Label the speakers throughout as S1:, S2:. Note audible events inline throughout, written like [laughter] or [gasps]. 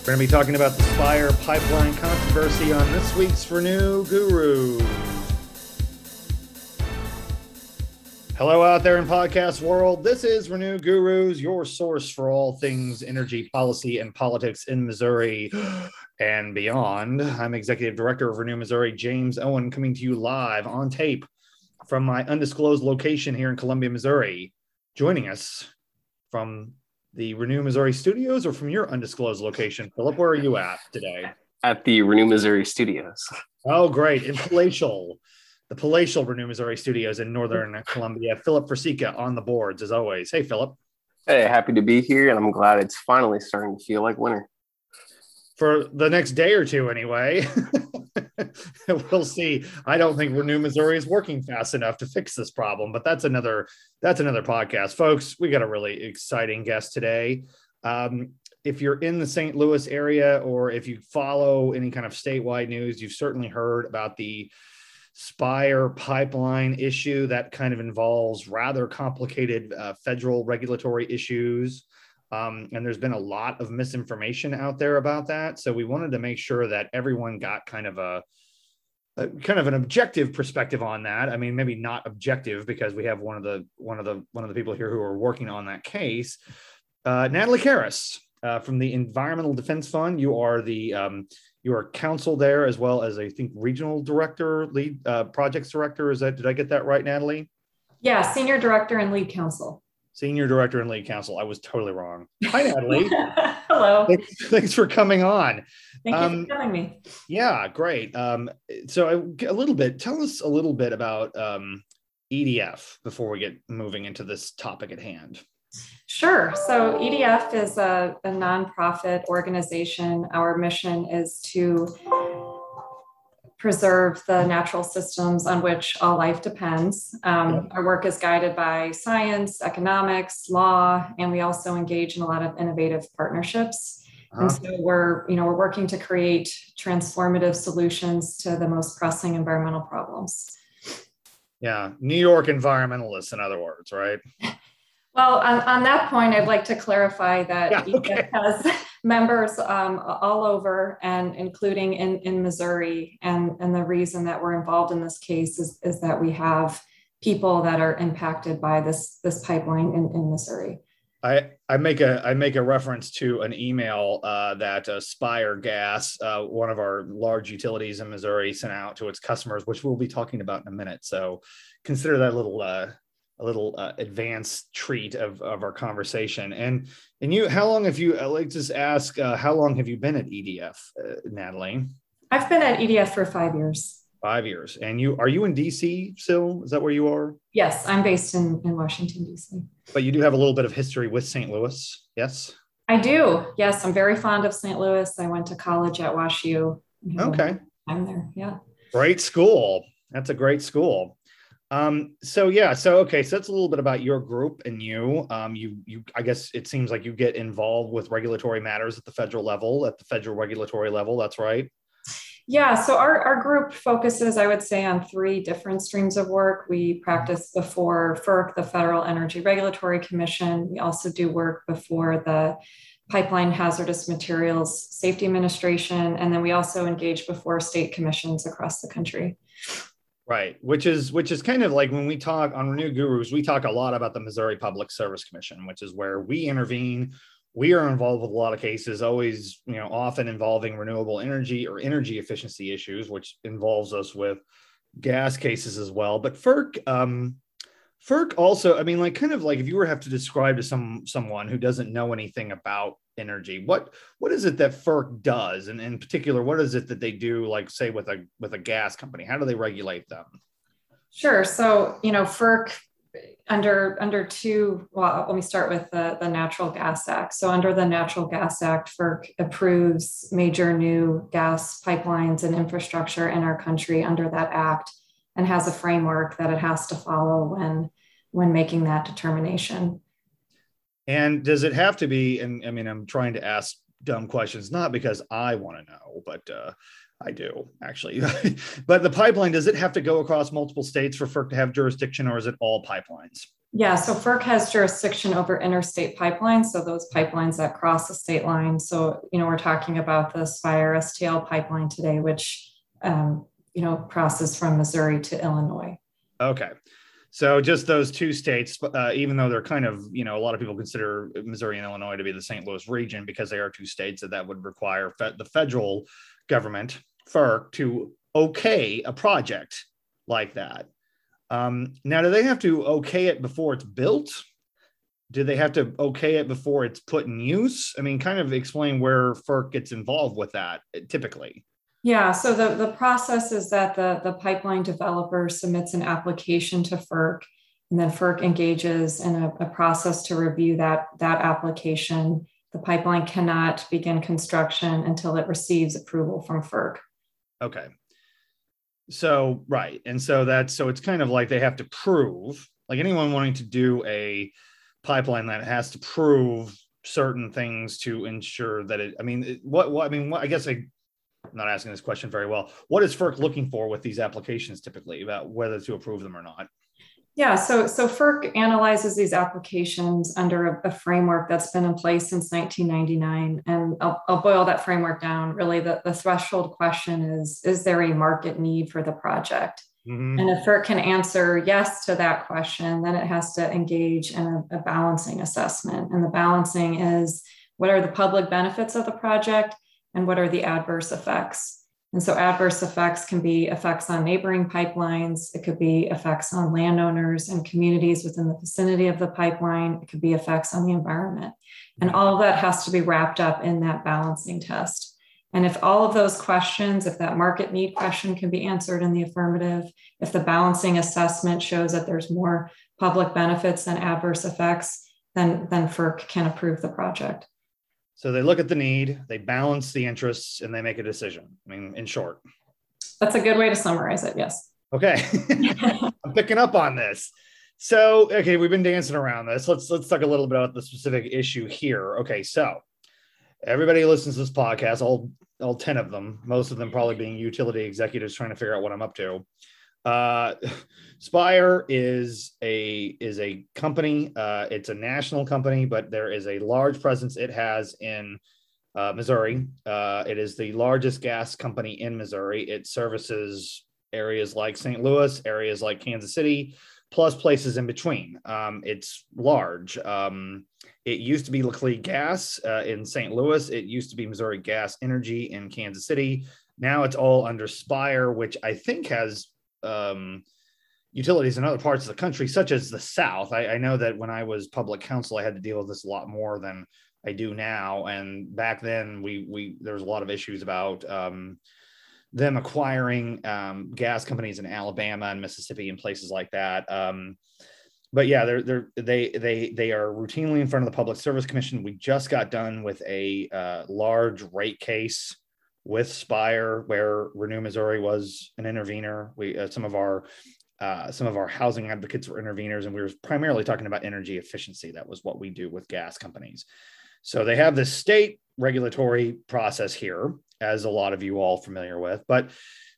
S1: We're going to be talking about the Spire pipeline controversy on this week's Renew Guru. Hello, out there in podcast world. This is Renew Gurus, your source for all things energy policy and politics in Missouri [gasps] and beyond. I'm Executive Director of Renew Missouri, James Owen, coming to you live on tape from my undisclosed location here in Columbia, Missouri. Joining us from the Renew Missouri studios or from your undisclosed location? Philip, where are you at today?
S2: At the Renew Missouri studios.
S1: Oh, great. In Palatial, the Palatial Renew Missouri studios in Northern Columbia. Philip Frasica on the boards as always. Hey, Philip.
S2: Hey, happy to be here. And I'm glad it's finally starting to feel like winter.
S1: For the next day or two, anyway. [laughs] we'll see. I don't think Renew Missouri is working fast enough to fix this problem, but that's another that's another podcast, folks. We got a really exciting guest today. Um, if you're in the St. Louis area or if you follow any kind of statewide news, you've certainly heard about the Spire pipeline issue that kind of involves rather complicated uh, federal regulatory issues. Um, and there's been a lot of misinformation out there about that. So we wanted to make sure that everyone got kind of a, a, kind of an objective perspective on that. I mean, maybe not objective because we have one of the one of the one of the people here who are working on that case. Uh, Natalie Karas uh, from the Environmental Defense Fund. You are the um, you are counsel there as well as I think regional director, lead uh, projects director. Is that did I get that right, Natalie?
S3: Yeah, senior director and lead counsel
S1: senior director and lead counsel. I was totally wrong. Hi, Natalie. [laughs]
S3: Hello.
S1: Thanks, thanks, for coming on.
S3: Thank um, you for having me.
S1: Yeah, great. Um, so I, a little bit, tell us a little bit about um, EDF before we get moving into this topic at hand.
S3: Sure. So EDF is a, a nonprofit organization. Our mission is to preserve the natural systems on which all life depends. Um, our work is guided by science, economics, law, and we also engage in a lot of innovative partnerships. Uh-huh. And so we're, you know, we're working to create transformative solutions to the most pressing environmental problems.
S1: Yeah, New York environmentalists, in other words, right? [laughs]
S3: Well, on, on that point, I'd like to clarify that yeah, okay. has [laughs] members um, all over and including in, in Missouri. And, and the reason that we're involved in this case is, is that we have people that are impacted by this, this pipeline in, in Missouri.
S1: I, I make a I make a reference to an email uh, that uh, Spire Gas, uh, one of our large utilities in Missouri, sent out to its customers, which we'll be talking about in a minute. So consider that little uh, a little uh, advanced treat of, of our conversation. And and you, how long have you? I like to ask, uh, how long have you been at EDF, uh, Natalie?
S3: I've been at EDF for five years.
S1: Five years, and you are you in DC still? Is that where you are?
S3: Yes, I'm based in in Washington DC.
S1: But you do have a little bit of history with St. Louis, yes?
S3: I do. Yes, I'm very fond of St. Louis. I went to college at WashU.
S1: Okay,
S3: I'm there. Yeah.
S1: Great school. That's a great school. Um, so yeah, so okay, so that's a little bit about your group and you. Um, you you I guess it seems like you get involved with regulatory matters at the federal level, at the federal regulatory level. That's right.
S3: Yeah, so our, our group focuses, I would say, on three different streams of work. We practice before FERC, the Federal Energy Regulatory Commission. We also do work before the Pipeline Hazardous Materials Safety Administration. And then we also engage before state commissions across the country.
S1: Right, which is which is kind of like when we talk on Renew Gurus, we talk a lot about the Missouri Public Service Commission, which is where we intervene. We are involved with a lot of cases, always, you know, often involving renewable energy or energy efficiency issues, which involves us with gas cases as well. But FERC, um, FERC also, I mean, like kind of like if you were to have to describe to some someone who doesn't know anything about energy what what is it that FERC does? And in particular what is it that they do like say with a with a gas company? How do they regulate them?
S3: Sure. So you know FERC under under two well let me start with the, the natural gas act. So under the natural gas act FERC approves major new gas pipelines and infrastructure in our country under that act and has a framework that it has to follow when when making that determination
S1: and does it have to be? And I mean, I'm trying to ask dumb questions, not because I want to know, but uh, I do actually. [laughs] but the pipeline, does it have to go across multiple states for FERC to have jurisdiction, or is it all pipelines?
S3: Yeah, so FERC has jurisdiction over interstate pipelines, so those pipelines that cross the state line. So, you know, we're talking about the Spire STL pipeline today, which, um, you know, crosses from Missouri to Illinois.
S1: Okay. So just those two states, uh, even though they're kind of, you know, a lot of people consider Missouri and Illinois to be the St. Louis region because they are two states that that would require fe- the federal government, FERC, to okay a project like that. Um, now, do they have to okay it before it's built? Do they have to okay it before it's put in use? I mean, kind of explain where FERC gets involved with that typically.
S3: Yeah, so the, the process is that the, the pipeline developer submits an application to FERC, and then FERC engages in a, a process to review that, that application. The pipeline cannot begin construction until it receives approval from FERC.
S1: Okay. So right, and so that's so it's kind of like they have to prove, like anyone wanting to do a pipeline that has to prove certain things to ensure that it. I mean, what, what I mean, what, I guess I, I'm not asking this question very well. What is FERC looking for with these applications typically about whether to approve them or not?
S3: Yeah, so so FERC analyzes these applications under a, a, framework that's been in place since 1999, and I'll, I'll boil that framework down. Really, the, the threshold question is: Is there a market need for the project? Mm-hmm. And if FERC can answer yes to that question, then it has to engage in a, a balancing assessment. And the balancing is: What are the public benefits of the project, and what are the adverse effects? And so adverse effects can be effects on neighboring pipelines. It could be effects on landowners and communities within the vicinity of the pipeline. It could be effects on the environment. And mm-hmm. all of that has to be wrapped up in that balancing test. And if all of those questions, if that market need question can be answered in the affirmative, if the balancing assessment shows that there's more public benefits than adverse effects, then, then FERC can approve the project.
S1: So they look at the need, they balance the interests, and they make a decision. I mean, in short.
S3: That's a good way to summarize it. Yes.
S1: Okay. [laughs] I'm picking up on this. So, okay, we've been dancing around this. Let's let's talk a little bit about the specific issue here. Okay, so everybody listens to this podcast, all all 10 of them, most of them probably being utility executives trying to figure out what I'm up to. Uh, Spire is a is a company. Uh, it's a national company, but there is a large presence it has in uh, Missouri. Uh, it is the largest gas company in Missouri. It services areas like St. Louis, areas like Kansas City, plus places in between. Um, it's large. Um, it used to be Laclede Gas uh, in St. Louis. It used to be Missouri Gas Energy in Kansas City. Now it's all under Spire, which I think has um, utilities in other parts of the country, such as the South. I, I, know that when I was public counsel, I had to deal with this a lot more than I do now. And back then, we we there was a lot of issues about um, them acquiring um, gas companies in Alabama and Mississippi and places like that. Um, but yeah, they're they're they they they are routinely in front of the Public Service Commission. We just got done with a uh, large rate case with Spire, where Renew Missouri was an intervener. We uh, some of our uh, some of our housing advocates were interveners, and we were primarily talking about energy efficiency. That was what we do with gas companies. So they have this state regulatory process here, as a lot of you all familiar with, but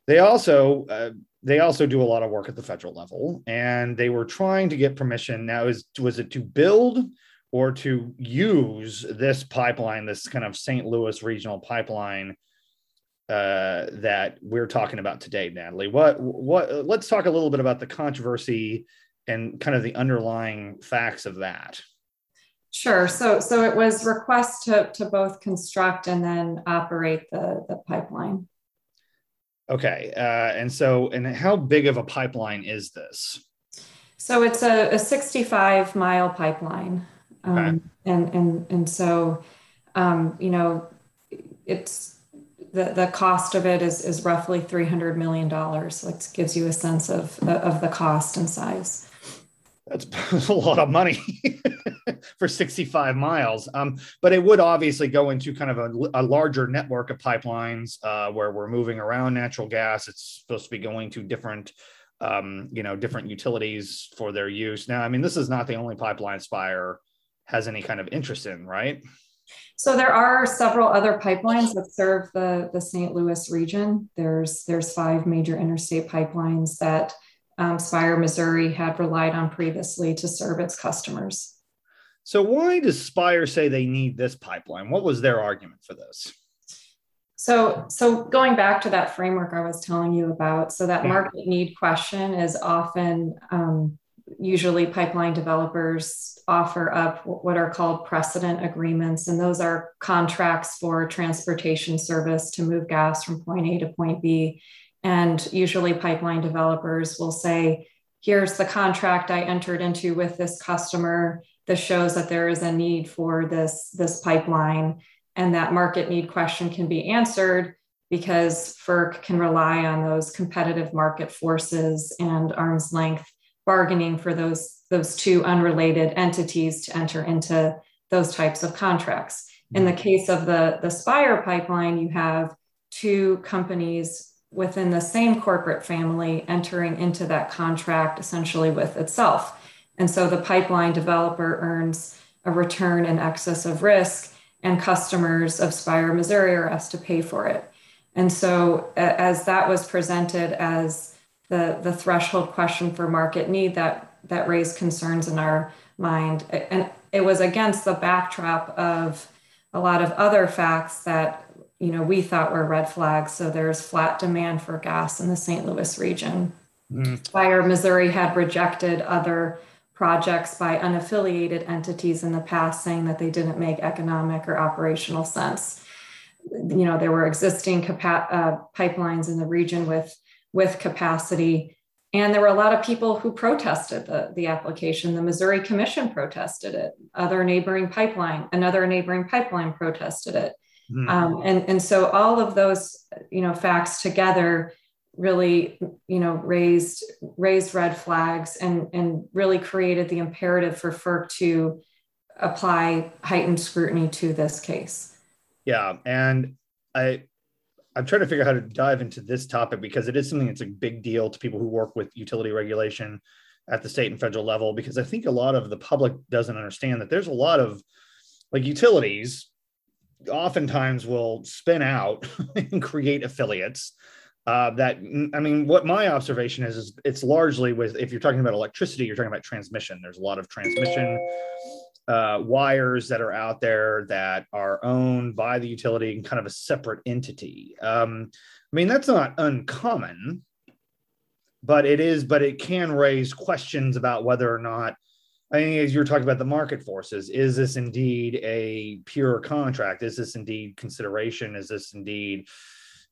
S1: they also uh, they also do a lot of work at the federal level, and they were trying to get permission. Now, is was it to build or to use this pipeline, this kind of St. Louis regional pipeline? Uh, that we're talking about today, Natalie. What what? Let's talk a little bit about the controversy and kind of the underlying facts of that.
S3: Sure. So so it was request to to both construct and then operate the the pipeline.
S1: Okay. Uh, and so and how big of a pipeline is this?
S3: So it's a, a 65 mile pipeline. Um, okay. and and and so um, you know it's the, the cost of it is, is roughly $300 million. It gives you a sense of, of the cost and size.
S1: That's [laughs] a lot of money [laughs] for 65 miles. Um, but it would obviously go into kind of a, a larger network of pipelines uh, where we're moving around natural gas. It's supposed to be going to different, um, you know, different utilities for their use. Now, I mean, this is not the only pipeline Spire has any kind of interest in, right?
S3: So there are several other pipelines that serve the, the St. Louis region. There's there's five major interstate pipelines that um, Spire, Missouri had relied on previously to serve its customers.
S1: So, why does Spire say they need this pipeline? What was their argument for this?
S3: So, so going back to that framework I was telling you about, so that market need question is often um, usually pipeline developers offer up what are called precedent agreements, and those are contracts for transportation service to move gas from point A to point B. And usually, pipeline developers will say, Here's the contract I entered into with this customer. This shows that there is a need for this, this pipeline and that market need question can be answered because FERC can rely on those competitive market forces and arm's length bargaining for those, those two unrelated entities to enter into those types of contracts. In the mm-hmm. case of the, the Spire pipeline, you have two companies within the same corporate family entering into that contract essentially with itself. And so the pipeline developer earns a return in excess of risk and customers of Spire, Missouri are asked to pay for it. And so, as that was presented as the, the threshold question for market need, that, that raised concerns in our mind. And it was against the backdrop of a lot of other facts that you know we thought were red flags. So there's flat demand for gas in the St. Louis region. Mm. Spire, Missouri had rejected other projects by unaffiliated entities in the past saying that they didn't make economic or operational sense. You know, there were existing capa- uh, pipelines in the region with, with capacity. And there were a lot of people who protested the, the application. The Missouri Commission protested it. Other neighboring pipeline, another neighboring pipeline protested it. Mm-hmm. Um, and, and so all of those, you know, facts together really you know raised raised red flags and and really created the imperative for FERC to apply heightened scrutiny to this case.
S1: Yeah, and I I'm trying to figure out how to dive into this topic because it is something that's a big deal to people who work with utility regulation at the state and federal level because I think a lot of the public doesn't understand that there's a lot of like utilities oftentimes will spin out [laughs] and create affiliates uh, that I mean, what my observation is, is it's largely with if you're talking about electricity, you're talking about transmission. There's a lot of transmission uh, wires that are out there that are owned by the utility and kind of a separate entity. Um, I mean, that's not uncommon, but it is, but it can raise questions about whether or not. I mean, as you're talking about the market forces, is this indeed a pure contract? Is this indeed consideration? Is this indeed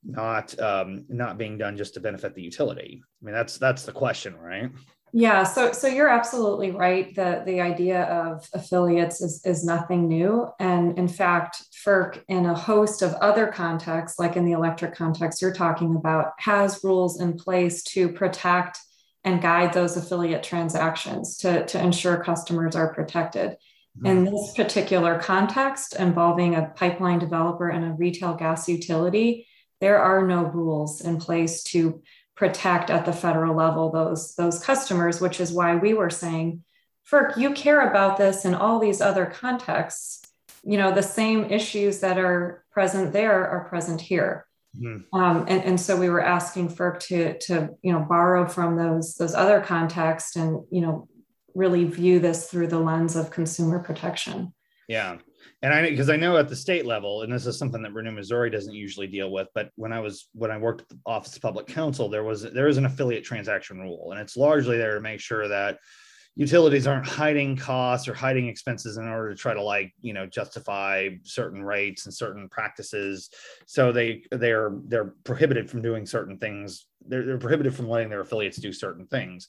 S1: not um, not being done just to benefit the utility? I mean, that's that's the question, right?
S3: Yeah, so so you're absolutely right. The the idea of affiliates is is nothing new, and in fact, FERC in a host of other contexts, like in the electric context you're talking about, has rules in place to protect and guide those affiliate transactions to to ensure customers are protected. Mm-hmm. In this particular context, involving a pipeline developer and a retail gas utility, there are no rules in place to protect at the federal level those those customers which is why we were saying FERC you care about this in all these other contexts. You know the same issues that are present there are present here. Mm. um, and, and so we were asking FERC to to you know borrow from those those other contexts and you know really view this through the lens of consumer protection.
S1: Yeah and I because I know at the state level, and this is something that Renew Missouri doesn't usually deal with, but when I was when I worked at the Office of Public Counsel, there was there is an affiliate transaction rule, and it's largely there to make sure that utilities aren't hiding costs or hiding expenses in order to try to like you know justify certain rates and certain practices. So they they're they're prohibited from doing certain things. They're, they're prohibited from letting their affiliates do certain things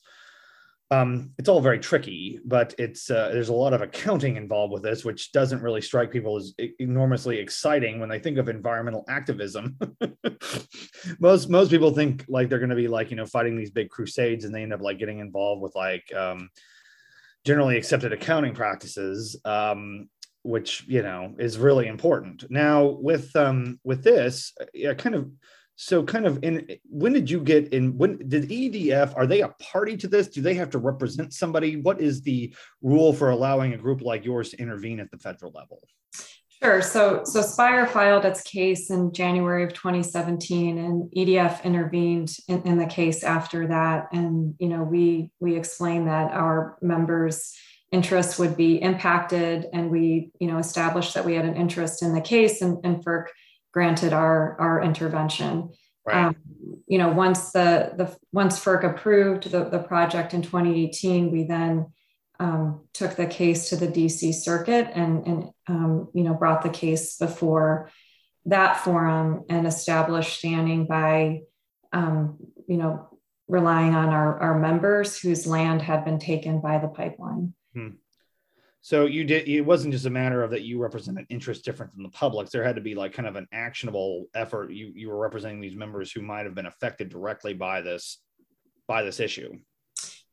S1: um, it's all very tricky, but it's uh, there's a lot of accounting involved with this, which doesn't really strike people as enormously exciting when they think of environmental activism. [laughs] most most people think like they're going to be like you know fighting these big crusades, and they end up like getting involved with like um, generally accepted accounting practices, um, which you know is really important. Now with um, with this, yeah, kind of so kind of in when did you get in when did edf are they a party to this do they have to represent somebody what is the rule for allowing a group like yours to intervene at the federal level
S3: Sure. So, so Spire filed its case in January of 2017, and EDF intervened in, in, the case after that. And you know, we we explained that our members' interests would be impacted, and we you know established that we had an interest in the case, and, and FERC granted our our intervention. Right. Um, you know, once the the once FERC approved the, the project in 2018, we then um, took the case to the DC Circuit and, and um, you know brought the case before that forum and established standing by um, you know relying on our, our members whose land had been taken by the pipeline. Hmm.
S1: So you did it wasn't just a matter of that you represented interests different than the public. There had to be like kind of an actionable effort. You you were representing these members who might have been affected directly by this by this issue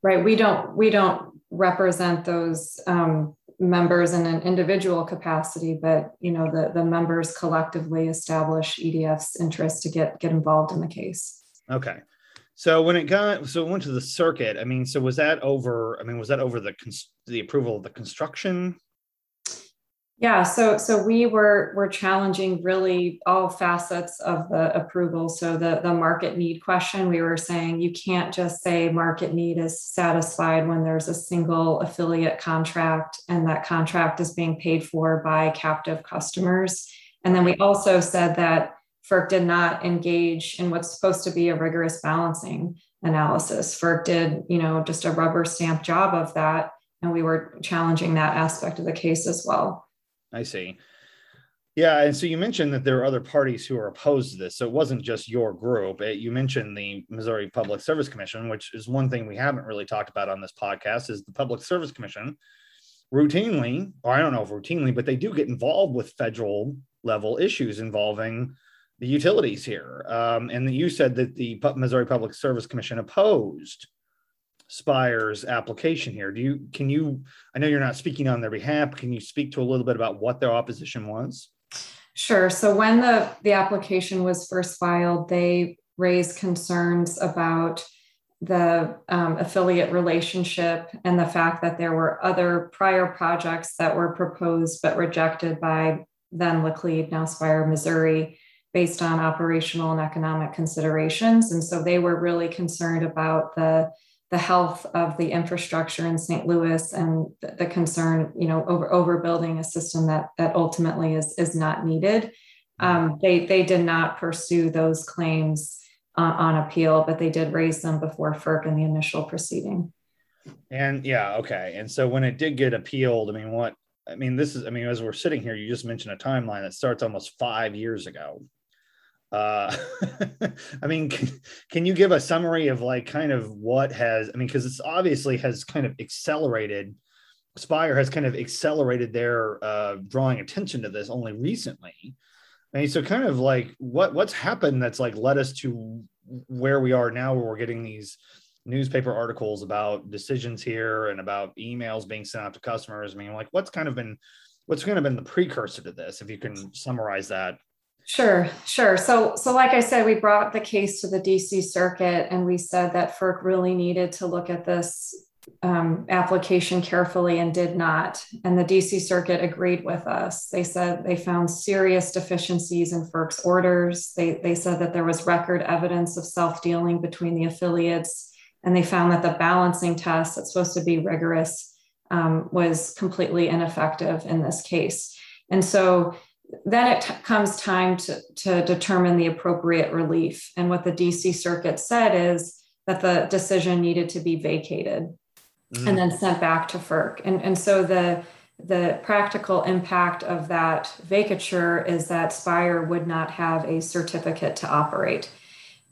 S3: right we don't we don't represent those um, members in an individual capacity but you know the the members collectively establish edf's interest to get get involved in the case
S1: okay so when it got so it went to the circuit i mean so was that over i mean was that over the the approval of the construction
S3: yeah, so so we were were challenging really all facets of the approval. So the the market need question, we were saying you can't just say market need is satisfied when there's a single affiliate contract and that contract is being paid for by captive customers. And then we also said that FERC did not engage in what's supposed to be a rigorous balancing analysis. FERC did, you know, just a rubber stamp job of that, and we were challenging that aspect of the case as well.
S1: I see. Yeah, and so you mentioned that there are other parties who are opposed to this. So it wasn't just your group. It, you mentioned the Missouri Public Service Commission, which is one thing we haven't really talked about on this podcast. Is the Public Service Commission routinely, or I don't know if routinely, but they do get involved with federal level issues involving the utilities here. Um, and you said that the Missouri Public Service Commission opposed Spire's application here. Do you can you I know you're not speaking on their behalf, can you speak to a little bit about what their opposition was?
S3: Sure. So when the the application was first filed, they raised concerns about the um, affiliate relationship and the fact that there were other prior projects that were proposed but rejected by then Laclede, now Spire, Missouri, based on operational and economic considerations. And so they were really concerned about the the health of the infrastructure in St. Louis and the, concern, you know, over overbuilding a system that that ultimately is is not needed. Um, they they did not pursue those claims uh, on appeal, but they did raise them before FERC in the initial proceeding.
S1: And yeah, okay. And so when it did get appealed, I mean, what I mean, this is, I mean, as we're sitting here, you just mentioned a timeline that starts almost five years ago uh [laughs] i mean can, can, you give a summary of like kind of what has i mean because it's obviously has kind of accelerated spire has kind of accelerated their uh drawing attention to this only recently. I mean, so kind of like what what's happened that's like led us to where we are now where we're getting these newspaper articles about decisions here and about emails being sent out to customers? I mean like what's kind of been what's kind of been the precursor to this if you can summarize that
S3: Sure, sure. So, so like I said, we brought the case to the DC Circuit, and we said that FERC really needed to look at this um, application carefully and did not. And the DC Circuit agreed with us. They said they found serious deficiencies in FERC's orders. They, they said that there was record evidence of self dealing between the affiliates, and they found that the balancing test that's supposed to be rigorous um, was completely ineffective in this case. And so then it t- comes time to, to determine the appropriate relief. And what the DC Circuit said is that the decision needed to be vacated mm. and then sent back to FERC. And, and so the, the practical impact of that vacatur is that Spire would not have a certificate to operate.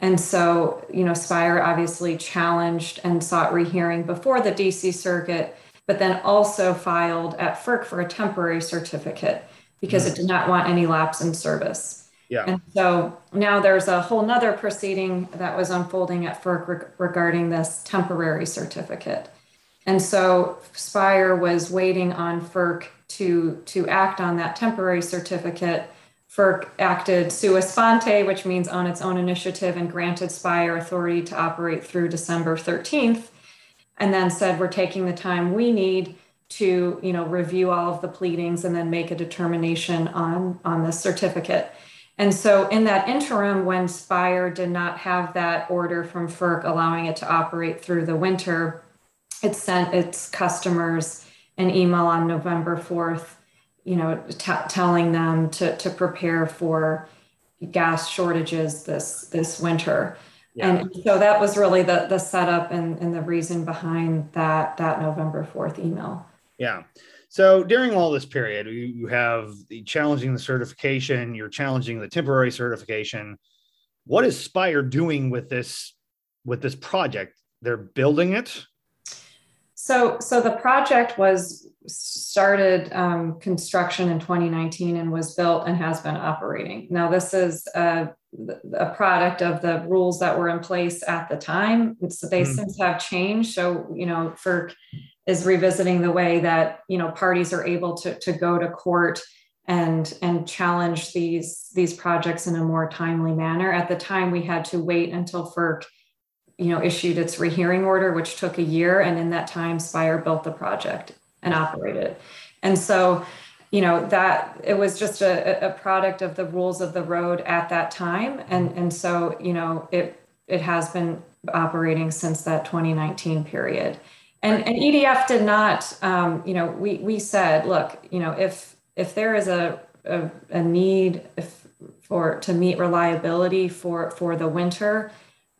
S3: And so, you know, Spire obviously challenged and sought rehearing before the DC Circuit, but then also filed at FERC for a temporary certificate because mm-hmm. it did not want any lapse in service.
S1: Yeah.
S3: And so now there's a whole nother proceeding that was unfolding at FERC re- regarding this temporary certificate. And so Spire was waiting on FERC to, to act on that temporary certificate. FERC acted sua sponte, which means on its own initiative, and granted Spire authority to operate through December 13th, and then said, We're taking the time we need to you know review all of the pleadings and then make a determination on on the certificate. And so in that interim when spire did not have that order from ferc allowing it to operate through the winter it sent its customers an email on november 4th you know t- telling them to to prepare for gas shortages this this winter. Yeah. and so that was really the the setup and, and the reason behind that that november 4th email
S1: yeah. So during all this period, you, have the challenging the certification, you're challenging the temporary certification. What is Spire doing with this with this project? They're building it.
S3: So, so the project was started um, construction in 2019 and was built and has been operating. Now, this is a, a product of the rules that were in place at the time. So they mm. since have changed. So, you know, FERC is revisiting the way that you know parties are able to, to go to court and and challenge these these projects in a more timely manner. At the time, we had to wait until FERC you know issued its rehearing order, which took a year, and in that time, Spire built the project and operated. And so, you know that it was just a, a product of the rules of the road at that time, and and so you know it it has been operating since that 2019 period. And, and EDF did not, um, you know, we, we said, look, you know, if, if there is a, a, a need if, for, to meet reliability for, for the winter,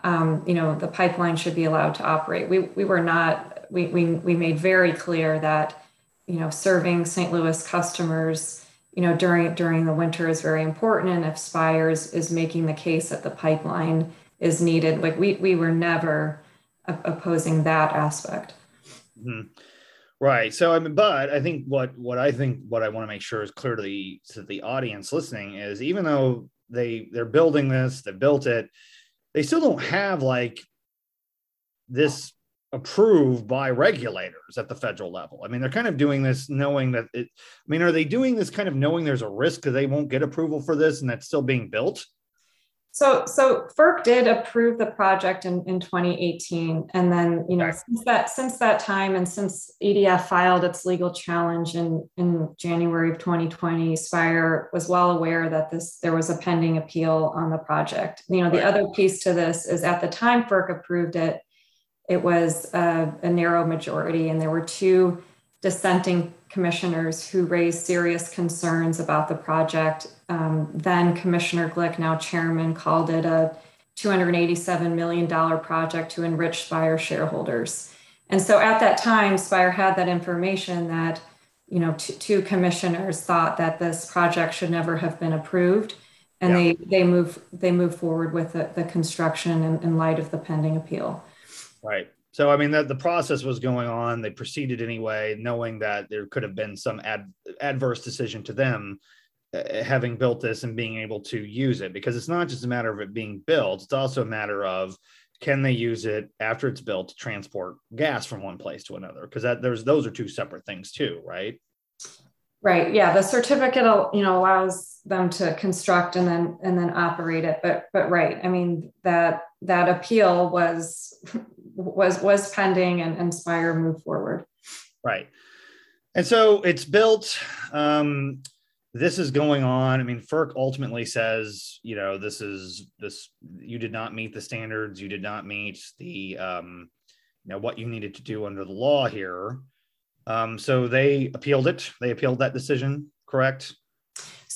S3: um, you know, the pipeline should be allowed to operate. We, we were not, we, we, we made very clear that, you know, serving St. Louis customers, you know, during, during the winter is very important. And if Spires is making the case that the pipeline is needed, like we, we were never opposing that aspect.
S1: Mm-hmm. Right. So I mean, but I think what what I think what I want to make sure is clear to the to the audience listening is even though they they're building this, they built it, they still don't have like this approved by regulators at the federal level. I mean, they're kind of doing this knowing that it. I mean, are they doing this kind of knowing there's a risk that they won't get approval for this and that's still being built?
S3: So, so FERC did approve the project in, in 2018, and then you know since that since that time, and since EDF filed its legal challenge in in January of 2020, Spire was well aware that this there was a pending appeal on the project. You know, the right. other piece to this is at the time FERC approved it, it was a, a narrow majority, and there were two dissenting commissioners who raised serious concerns about the project. Um, then Commissioner Glick, now chairman, called it a $287 million project to enrich Spire shareholders. And so at that time, Spire had that information that, you know, t- two commissioners thought that this project should never have been approved. And yeah. they they move they move forward with the, the construction in, in light of the pending appeal.
S1: Right. So, I mean, the, the process was going on. They proceeded anyway, knowing that there could have been some ad, adverse decision to them uh, having built this and being able to use it because it's not just a matter of it being built, it's also a matter of can they use it after it's built to transport gas from one place to another? Because that there's those are two separate things too right?
S3: Right. Yeah the certificate you know allows them to construct and then and then operate it. But but right i mean that that appeal was was was pending and Inspire moved forward.
S1: Right. And so it's built. Um, this is going on. I mean, FERC ultimately says, you know, this is this. You did not meet the standards. You did not meet the, um, you know, what you needed to do under the law here. Um, so they appealed it. They appealed that decision. Correct.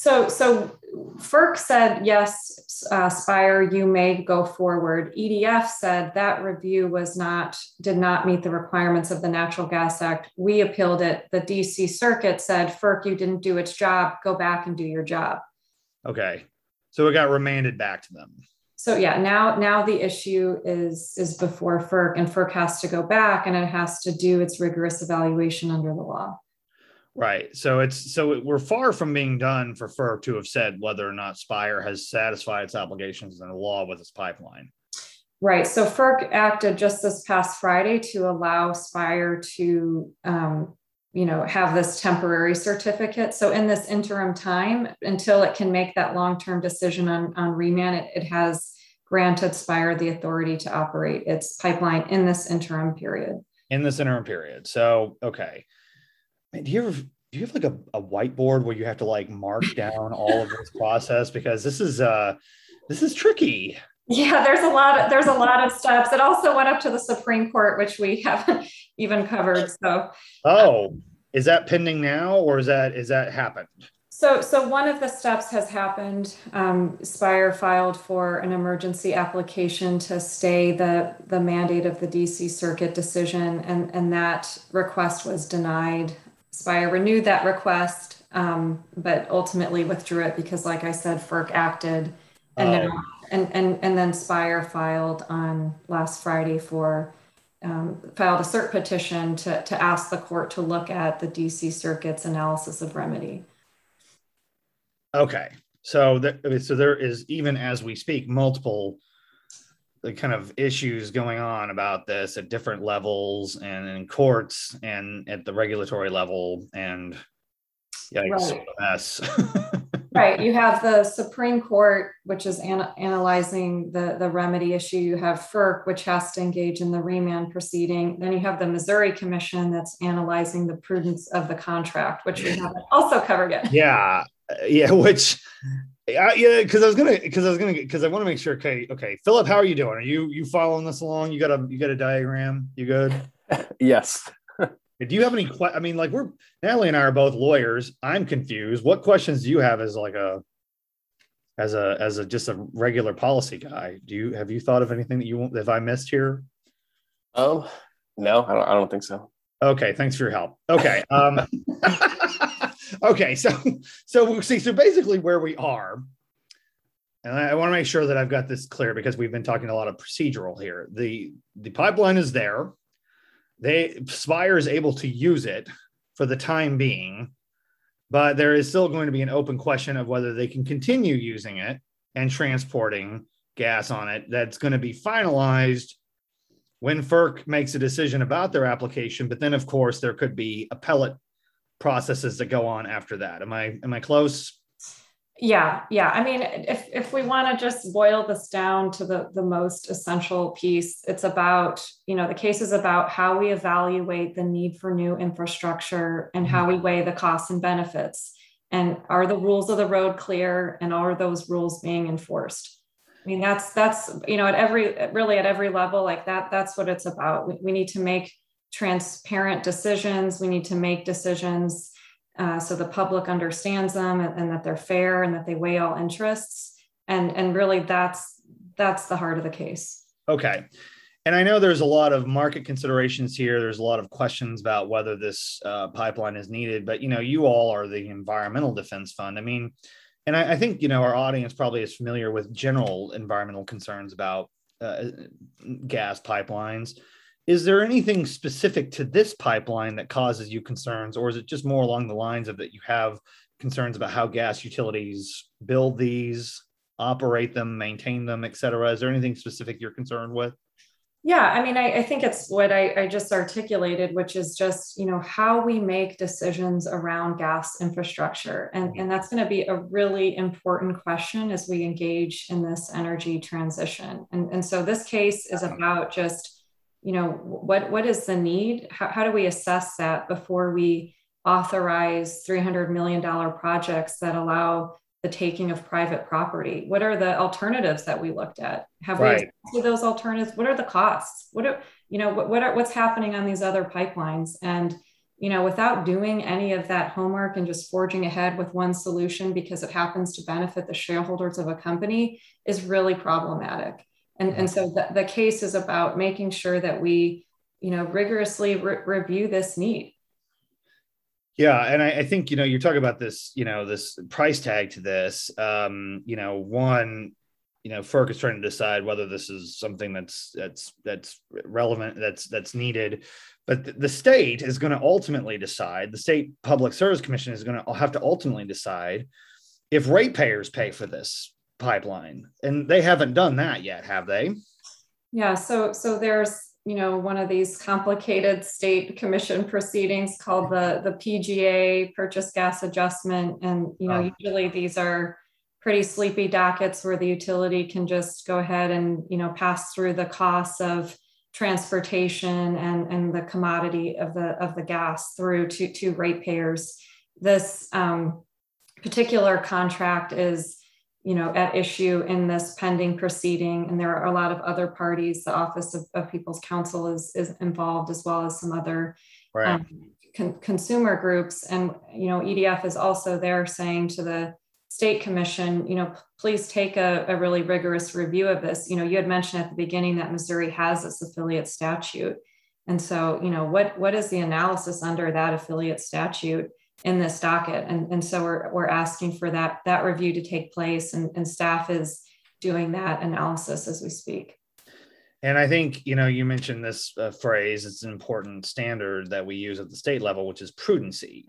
S3: So, so FERC said, yes, uh, Spire, you may go forward. EDF said that review was not, did not meet the requirements of the Natural Gas Act. We appealed it. The DC Circuit said, FERC, you didn't do its job. Go back and do your job.
S1: Okay. So it got remanded back to them.
S3: So yeah, now now the issue is is before FERC, and FERC has to go back and it has to do its rigorous evaluation under the law.
S1: Right. So it's so we're far from being done for FERC to have said whether or not Spire has satisfied its obligations in the law with its pipeline.
S3: Right. So FERC acted just this past Friday to allow Spire to, um, you know, have this temporary certificate. So in this interim time, until it can make that long-term decision on, on remand, it, it has granted Spire the authority to operate its pipeline in this interim period.
S1: In this interim period. So, okay. Man, do you ever do you have like a, a whiteboard where you have to like mark [laughs] down all of this process because this is uh this is tricky.
S3: Yeah, there's a lot of there's a lot of steps. It also went up to the Supreme Court, which we haven't [laughs] even covered. So
S1: Oh, is that pending now or is that is that happened?
S3: So, so one of the steps has happened. Um, Spire filed for an emergency application to stay the the mandate of the DC Circuit decision, and and that request was denied. Spire renewed that request, um, but ultimately withdrew it because, like I said, FERC acted, and oh. now, and and and then Spire filed on last Friday for um, filed a cert petition to to ask the court to look at the DC Circuit's analysis of remedy.
S1: Okay, so that so there is even as we speak multiple the kind of issues going on about this at different levels and in courts and at the regulatory level and yeah, right. mess. [laughs]
S3: right. You have the Supreme Court, which is an- analyzing the, the remedy issue. You have FERC, which has to engage in the remand proceeding. Then you have the Missouri Commission that's analyzing the prudence of the contract, which we haven't also covered yet.
S1: Yeah. Uh, yeah. [laughs] Which uh, yeah, because I was gonna, because I was gonna, because I want to make sure. Okay, okay, Philip, how are you doing? Are you you following this along? You got a you got a diagram? You good? [laughs]
S2: yes. [laughs]
S1: do you have any? I mean, like we're Natalie and I are both lawyers. I'm confused. What questions do you have as like a as a as a just a regular policy guy? Do you have you thought of anything that you want? Have I missed here?
S2: Oh no, I don't. I don't think so.
S1: Okay, thanks for your help. Okay. Um, [laughs] okay, so so we see, so basically where we are, and I, I want to make sure that I've got this clear because we've been talking a lot of procedural here. The the pipeline is there. They Spire is able to use it for the time being, but there is still going to be an open question of whether they can continue using it and transporting gas on it. That's going to be finalized when FERC makes a decision about their application. But then, of course, there could be appellate processes that go on after that. Am I am I close?
S3: Yeah, yeah. I mean, if if we want to just boil this down to the the most essential piece, it's about you know the case is about how we evaluate the need for new infrastructure and how we mm-hmm. weigh the costs and benefits, and are the rules of the road clear, and are those rules being enforced? I mean, that's that's you know at every really at every level like that. That's what it's about. We, we need to make transparent decisions. We need to make decisions uh, so the public understands them and, and, that they're fair and that they weigh all interests. And, and really that's that's the heart of the case.
S1: Okay. And I know there's a lot of market considerations here. There's a lot of questions about whether this uh, pipeline is needed, but you know, you all are the Environmental Defense Fund. I mean, and I, I think you know our audience probably is familiar with general environmental concerns about uh, gas pipelines. Is there anything specific to this pipeline that causes you concerns, or is it just more along the lines of that you have concerns about how gas utilities build these, operate them, maintain them, et cetera? Is there anything specific you're concerned with?
S3: Yeah, I mean, I, I think it's what I, I, just articulated, which is just, you know, how we make decisions around gas infrastructure. And, mm-hmm. and that's going to be a really important question as we engage in this energy transition. And, and so this case is about just you know what what is the need? How, how do we assess that before we authorize 300 million dollar projects that allow the taking of private property? What are the alternatives that we looked at? Have right. we those alternatives? What are the costs? What are you know what, what are what's happening on these other pipelines? And you know without doing any of that homework and just forging ahead with one solution because it happens to benefit the shareholders of a company is really problematic and, and so the, the case is about making sure that we, you know, rigorously re- review this need.
S1: Yeah, and I, I, think you know you're talking about this, you know, this price tag to this. Um, you know, one, you know, FERC is trying to decide whether this is something that's that's that's relevant, that's that's needed, but the, the state is going to ultimately decide. The state public service commission is going to have to ultimately decide if ratepayers pay for this pipeline and they haven't done that yet have they
S3: yeah so so there's you know one of these complicated state commission proceedings called the the pga purchase gas adjustment and you know oh. usually these are pretty sleepy dockets where the utility can just go ahead and you know pass through the costs of transportation and, and the commodity of the of the gas through to, to ratepayers. This um, particular contract is you know at issue in this pending proceeding. And there are a lot of other parties. The office of, of people's counsel is is involved as well as some other right. um, con- consumer groups. And you know edf is also there saying to the state commission you know please take a, a really rigorous review of this. You know you had mentioned at the beginning that missouri has this affiliate statute. And so you know what what is the analysis under that affiliate statute in this docket. And, and so we're, we're asking for that, that review to take place and, and staff is doing that analysis as we speak.
S1: And I think, you know, you mentioned this uh, phrase, it's an important standard that we use at the state level, which is prudency.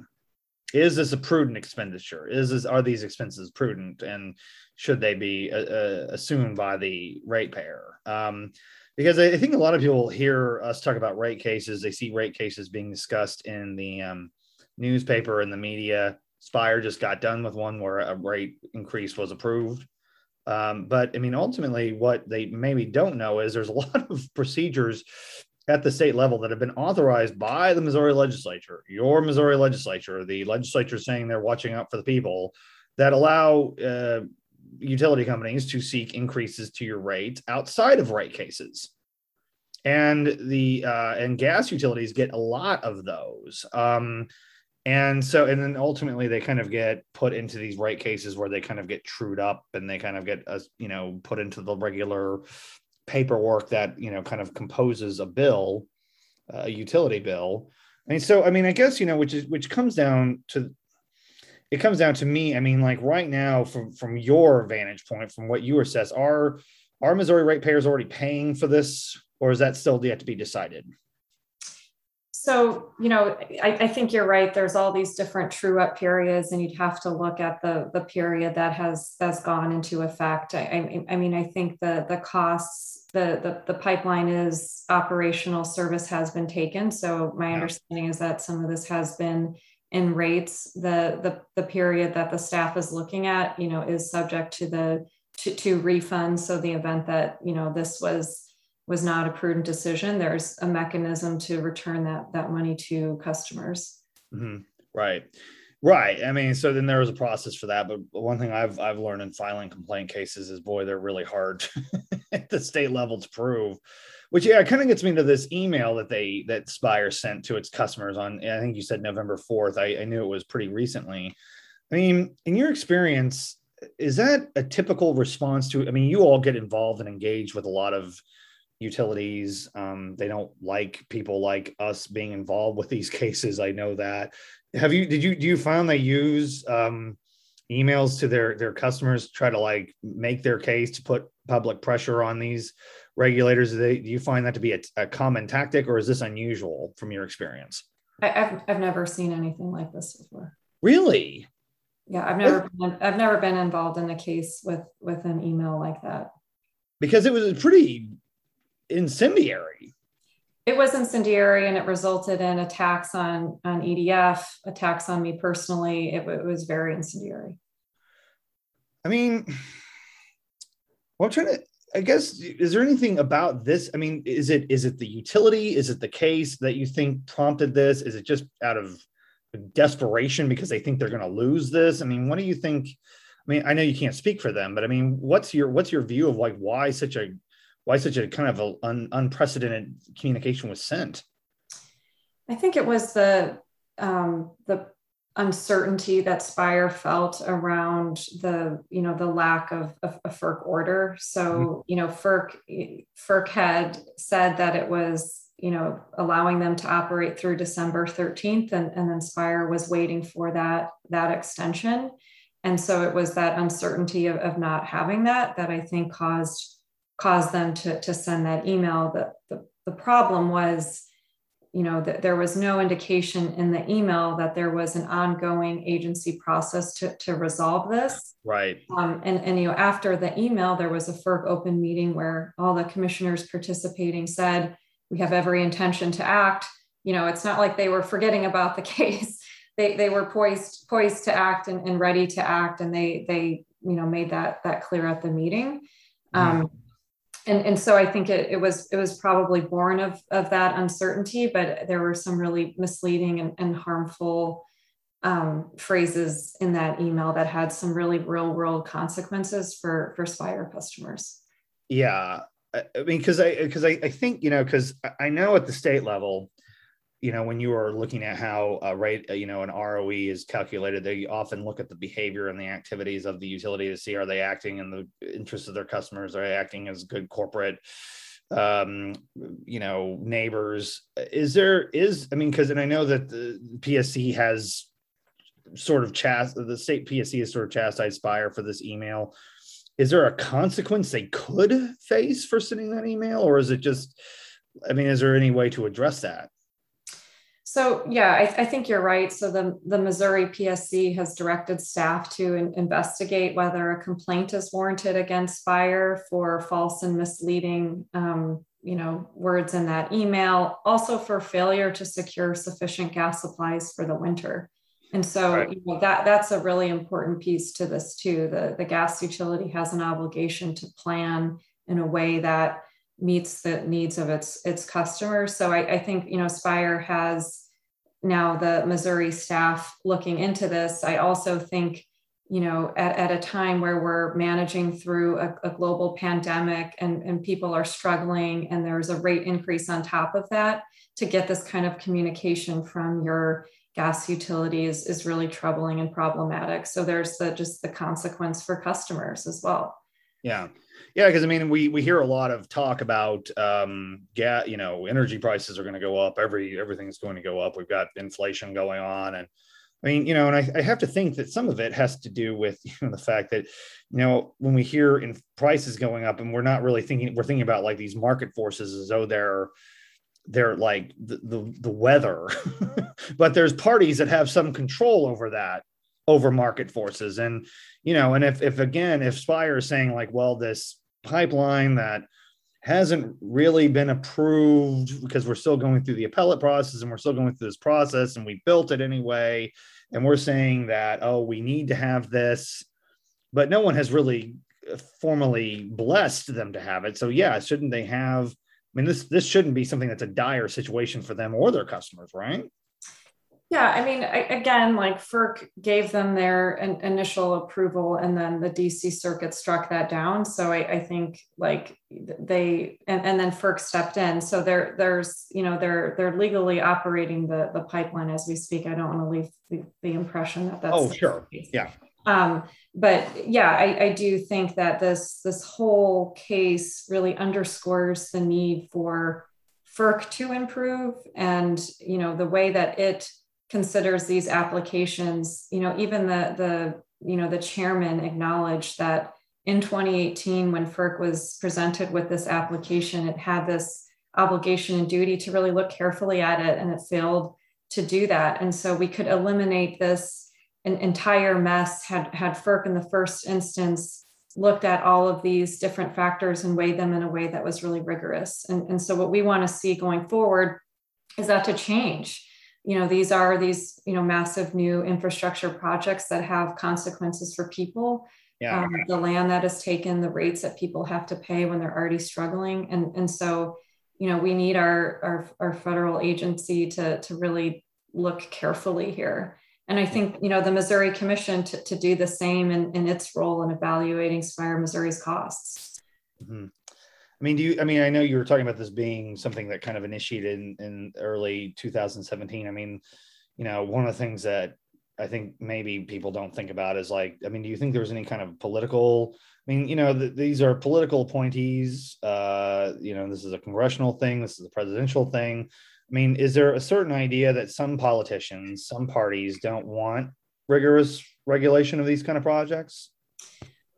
S1: Is this a prudent expenditure? Is this, are these expenses prudent and should they be uh, uh, assumed by the ratepayer? Um, because I think a lot of people hear us talk about rate cases, they see rate cases being discussed in the um, newspaper and the media. Spire just got done with one where a rate increase was approved. Um, but I mean, ultimately, what they maybe don't know is there's a [laughs] lot of procedures at the state level that have been authorized by the Missouri legislature, your Missouri legislature, the legislature saying they're watching out for the people that allow uh, utility companies to seek increases to your rate outside of rate cases. And the uh, and gas utilities get a lot of those. Um, and so and then ultimately they kind of get put into these rate cases where they kind of get trued up and they kind of get uh, you know put into the regular paperwork that you know kind of composes a bill a utility bill. And so i mean i guess you know which is which comes down to it comes down to me. I mean like right now from from your vantage point from what you assess are are missouri ratepayers already paying for this or is that still yet to be decided
S3: so you know I, I, think you're right. There's all these different true up periods and you'd have to look at the the period that has has gone into effect. I, I, I mean i think the the costs the, the the pipeline is operational. Service has been taken. So my yeah. understanding is that some of this has been in rates. The the the period that the staff is looking at you know is subject to the to, to refunds so the event that you know this was was not a prudent decision, there's a mechanism to return that that money to customers.
S1: Mm-hmm. Right. Right. I mean, so then there was a process for that. But one thing I've I've learned in filing complaint cases is boy, they're really hard [laughs] at the state level to prove. Which yeah, kind of gets me to this email that they that Spire sent to its customers on I think you said November 4th. I, I knew it was pretty recently. I mean, in your experience, is that a typical response to I mean, you all get involved and engaged with a lot of utilities. Um, they don't like people like us being involved with these [laughs] cases. I know that. Have you? Did you? Do you find they use um, emails to their their customers to try to like make their case to put public pressure on these regulators? Do, they, do you find that to be a, a common tactic, or is this unusual from your experience?
S3: I, have I've never seen anything like this before.
S1: Really?
S3: Yeah, I've never been, I've never been involved in a case with with an email like that.
S1: Because it was pretty incendiary.
S3: It was incendiary and it resulted in attacks on, on EDF, attacks on me personally. It, it was very incendiary.
S1: I mean, well, I'm trying to, I guess, is there anything about this? I mean, is it is it the utility? Is it the case that you think prompted this? Is it just out of desperation because they think they're going to lose this? I mean, what do you think? I mean, I know you can't speak for them, but I mean, what's your what's your view of like why such a why such a kind of a un, unprecedented communication was sent?
S3: I think it was the um, the uncertainty that Spire felt around the you know the lack of, of a FERC order. So mm-hmm. you know FERC FERC had said that it was you know allowing them to operate through December 13th, and, and then Spire was waiting for that that extension. And so it was that uncertainty of, of not having that that I think caused caused them to, to send that email. The, the, the problem was, you know, that there was no indication in the email that there was an ongoing agency process to, to resolve this.
S1: Right.
S3: Um, and, and, you know, after the email, there was a FERC open meeting where all the commissioners participating said, we have every intention to act. You know, it's not like they were forgetting about the [laughs] case. They, they were poised poised to act and, and ready to act and they they you know made that that clear at the meeting mm-hmm. um, and and so I think it, it was it was probably born of of that uncertainty, but there were some really misleading and, and harmful um, phrases in that email that had some really real world consequences for for Spire customers.
S1: Yeah, I mean, because I because I, I think you know because I know at the state level, you know when you are looking at how uh, right uh, you know an ROE is calculated, they often look at the behavior and the activities of the utility to see are they acting in the interest of their customers, are they acting as good corporate um you know neighbors is there is i mean because and i know that the psc has sort of chast the state PSC has sort of chastised Spire for this email. Is there a consequence they could face for sending that email, or is it just? I mean, is there any way to address that?
S3: So yeah, I, I, think you're right. So the, the Missouri PSC has directed staff to in, investigate whether a complaint is warranted against Spire for false and misleading, um, you know, words in that email. Also for failure to secure sufficient gas supplies for the winter. And so right. you know, that that's a really important piece to this too. The, the gas utility has an obligation to plan in a way that meets the needs of its its customers. So I, I think you know Spire has now the Missouri staff looking into this. I also think you know at, at a time where we're managing through a, a global pandemic and, and people are struggling and there's a rate increase on top of that to get this kind of communication from your gas utilities is really troubling and problematic. So there's the just the consequence for customers as well.
S1: Yeah. Yeah, because I mean, we we hear a lot of talk about um, gas. You know, energy prices are going to go up. Every everything's going to go up. We've got inflation going on, and I mean, you know, and I, I have to think that some of it has to do with [laughs] you know the fact that you know when we hear in prices going up, and we're not really thinking we're thinking about like these market forces as though they're they're like the, the, the weather [laughs] but there's parties that have some control over that over market forces and you know and if if again if spire is saying like well this pipeline that hasn't really been approved because we're still going through the appellate process and we're still going through this process and we built it anyway and we're saying that oh we need to have this but no one has really formally blessed them to have it so yeah shouldn't they have I mean, this this shouldn't be something that's a dire situation for them or their customers, right?
S3: Yeah, I mean, I, again, like FERC gave them their in, initial approval, and then the DC Circuit struck that down. So I, I think like they and, and then FERC stepped in. So there, there's you know they're they're legally operating the the pipeline as we speak. I don't want to leave the, the impression that that's
S1: oh sure yeah
S3: um, but yeah, I, I, do think that this this whole case really underscores the need for FERC to improve, and you know the way that it considers these applications. You know, even the the you know the chairman acknowledged that in 2018, when FERC was presented with this application, it had this obligation and duty to really look carefully at it, and it failed to do that. And so we could eliminate this an entire mess had had FERC in the first instance looked at all of these different factors and weighed them in a way that was really rigorous. And, and so what we want to see going forward is that to change. You know, these are these, you know, massive new infrastructure projects that have consequences for people. Yeah. Um, the land that is taken, the rates that people have to pay when they're already struggling. And, and so, you know, we need our, our, our federal agency to, to really look carefully here. And I think, you know, the Missouri Commission to, to do the same in, in its role in evaluating Spire Missouri's costs.
S1: Mm-hmm. I mean, do you, I mean, I know you were talking about this being something that kind of initiated in, in early 2017. I mean, you know, one of the things that I think maybe people don't think about is like, I mean, do you think there was any kind of political? I mean, you know, the, these are political appointees. Uh, you know, this is a congressional thing. This is a presidential thing. I mean, is there a certain idea that some politicians, some parties don't want rigorous regulation of these kind of projects?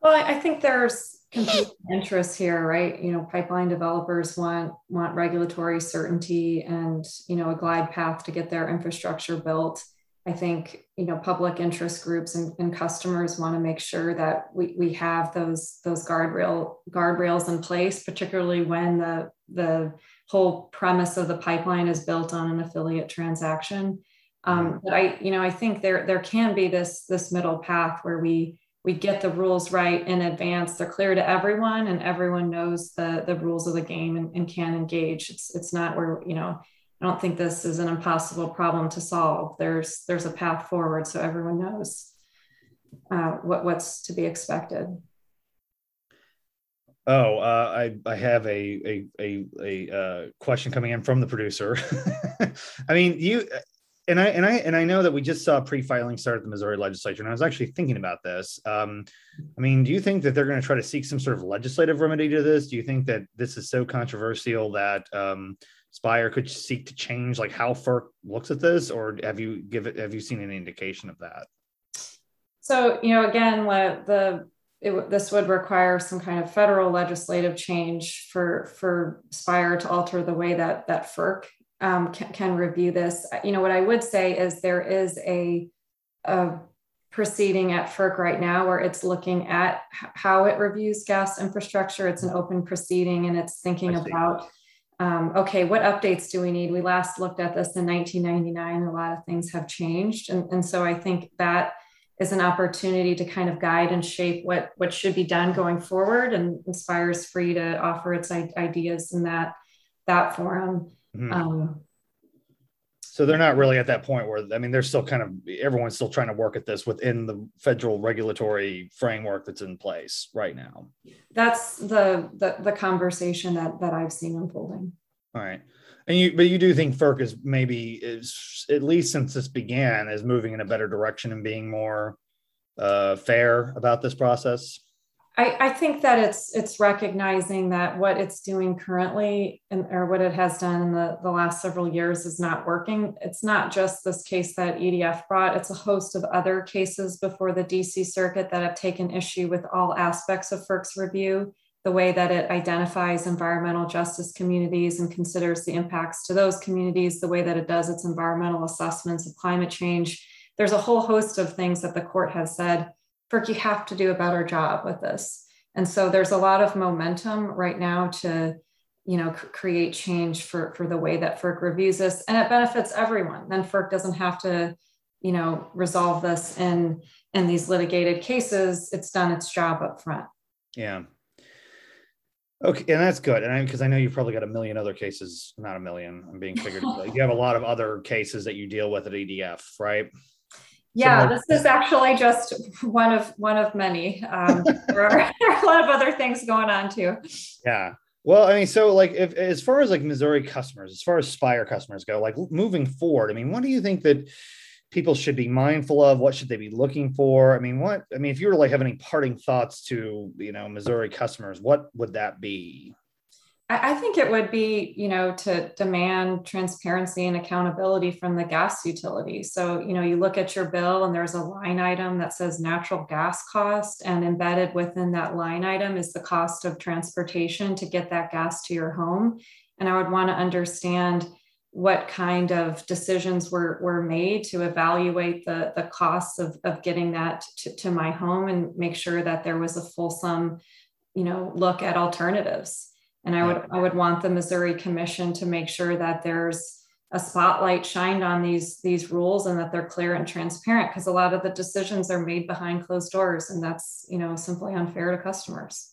S3: Well, I think there's competing interests here, right? You know, pipeline developers want want regulatory certainty and you know a glide path to get their infrastructure built. I think you know public interest groups and, and customers want to make sure that we, we have those those guardrail guardrails in place, particularly when the the whole premise of the pipeline is built on an affiliate transaction. Um, mm-hmm. but I, you know, I think there there can be this this middle path where we we get the rules right in advance. They're clear to everyone, and everyone knows the the rules of the game and, and can engage. It's it's not where you know. I don't think this is an impossible problem to solve. There's there's a path forward, so everyone knows uh, what what's to be expected.
S1: Oh, uh, I I have a a a, a uh, question coming in from the producer. [laughs] I mean, you and I and I and I know that we just saw pre-filing start at the Missouri legislature, and I was actually thinking about this. Um, I mean, do you think that they're going to try to seek some sort of legislative remedy to this? Do you think that this is so controversial that um, Spire could seek to change like how FERC looks at this, or have you give it have you seen any indication of that?
S3: So you know, again, the it, this would require some kind of federal legislative change for for Spire to alter the way that that FERC um, can, can, review this. You know, what I would say is there is a, a proceeding at FERC right now where it's looking at how it reviews gas infrastructure. It's an open proceeding and it's thinking about, um, okay, what updates do we need? We last looked at this in 1999. A lot of things have changed. And, and so I think that is an opportunity to kind of guide and shape what, what should be done going forward and Spire's free to offer its ideas in that, that forum. Mm-hmm. Um,
S1: so they're not really at that point where I mean they're still kind of everyone's still trying to work at this within the federal regulatory framework that's in place right now.
S3: That's the the, the conversation that that I've seen unfolding.
S1: All right. And you but you do think FERC is maybe is at least since this began is moving in a better direction and being more uh, fair about this process?
S3: I, I, think that it's it's recognizing that what it's doing currently and or what it has done in the, the last several years is not working. It's not just this case that EDF brought, it's a host of other cases before the DC circuit that have taken issue with all aspects of FERC's review, the way that it identifies environmental justice communities and considers the impacts to those communities, the way that it does its environmental assessments of climate change. There's a whole host of things that the court has said FERC, you have to do a better job with this. And so there's a lot of momentum right now to, you know, c- create change for, for the way that FERC reviews this, and it benefits everyone. Then FERC doesn't have to, you know, resolve this in in these litigated cases. It's done its job up front.
S1: Yeah. Okay, and that's good. And because I, I, know you've probably got a million other cases, not a million, I'm being figured. you have a lot of other cases that you deal with at EDF, right?
S3: Yeah, this is actually just one of one of many. Um, [laughs] there, are, there [laughs] are a lot of other things going on too.
S1: Yeah. Well, I mean, so like, if as far as like Missouri customers, as far as Spire customers go, like moving forward, I mean, what do you think that people should be mindful of? What should they be looking for? I mean, what I mean, if you were like have any parting thoughts to you know Missouri customers, what would that be?
S3: I think it would be, you know, to demand transparency and accountability from the gas utility. So, you know, you look at your bill and there's a line item that says natural gas cost, and embedded within that line item is the cost of transportation to get that gas to your home. And I would want to understand what kind of decisions were, were made to evaluate the, the costs of, of getting that to, to my home and make sure that there was a fulsome, you know, look at alternatives. And I would I would want the Missouri Commission to make sure that there's a spotlight shined on these these rules and that they're clear and transparent because a lot of the decisions are made behind closed doors and that's you know simply unfair to customers.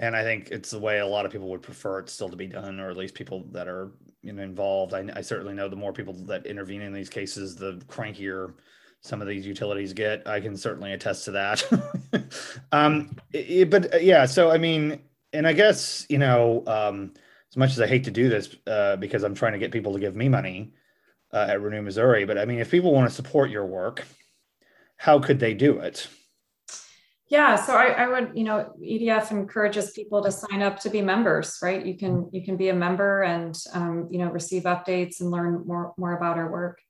S1: And i think it's the way a lot of people would prefer it still to be done or at least people that are you know involved. I, I certainly know the more people that intervene in these cases the crankier some of these utilities get. I can certainly attest to that. [laughs] Um it, but uh, yeah so i mean and I guess you know, um, as much as I hate to do this uh, because I'm trying to get people to give me money uh, at Renew Missouri, but I mean, if people want to support your work, how could they do it?
S3: Yeah, so I, I, would, you know, EDF encourages people to sign up to be members, right? You can you can be a member and um, you know receive updates and learn more more about our work.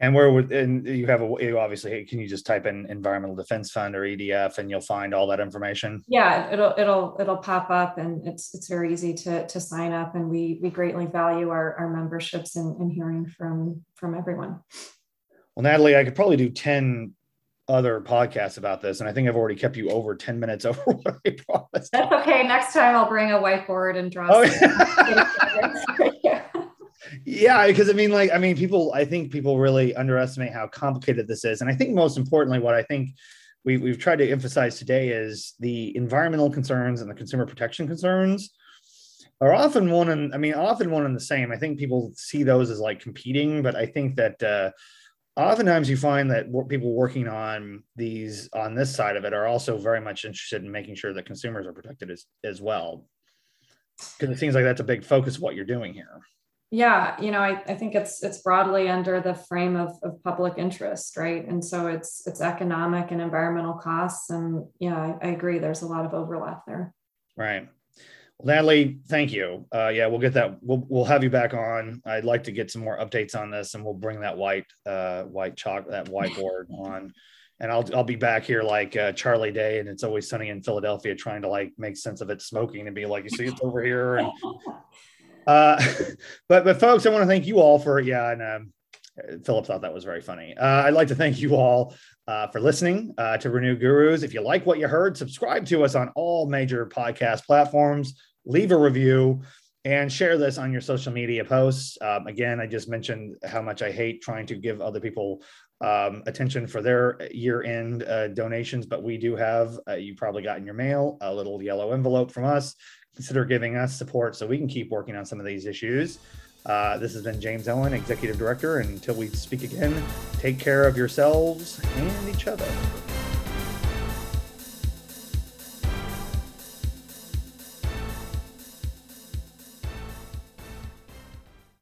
S1: And where would and you have a you obviously can you just type in Environmental Defense Fund or EDF and you'll find all that information?
S3: Yeah, it'll it'll it'll pop up and it's it's very easy to to sign up and we we greatly value our, our memberships and, and hearing from from everyone.
S1: Well, Natalie, I could probably do 10 other podcasts about this, and I think I've already kept you over 10 minutes [laughs] over what I promised.
S3: That's okay. Next time I'll bring a whiteboard and draw. Oh, yeah. [laughs] [laughs]
S1: Yeah, because I mean, like, I mean, people, I think people really underestimate how complicated this is. And I think most importantly, what I think we, we've tried to emphasize today is the environmental concerns and the consumer protection concerns are often one and I mean, often one and the same. I think people see those as like competing, but I think that uh, oftentimes you find that people working on these on this side of it are also very much interested in making sure that consumers are protected as, as well because it seems like that's a big focus of what you're doing here
S3: yeah you know I, I think it's it's broadly under the frame of, of public interest right and so it's it's economic and environmental costs and yeah I, I agree there's a lot of overlap there
S1: right well, Natalie, thank you. Uh, yeah, we'll get that. We'll we'll have you back on. I'd like to get some more updates on this, and we'll bring that white uh, white chalk that whiteboard [laughs] on. And I'll I'll be back here like uh, Charlie Day, and it's always sunny in Philadelphia, trying to like make sense of it smoking and be like, you see, it's over here. And [laughs] uh, [laughs] but but folks, I want to thank you all for yeah, and um, Philip thought that was very funny. Uh, I'd like to thank you all uh, for listening uh, to Renew Gurus. If you like what you heard, subscribe to us on all major podcast platforms, leave a review, and share this on your social media posts. Um, again, I just mentioned how much I hate trying to give other people um, attention for their year end uh, donations, but we do have, uh, you probably got in your mail, a little yellow envelope from us. Consider giving us support so we can keep working on some of these issues. Uh, this has been James Owen, Executive Director. And until we speak again, take care of yourselves and each other.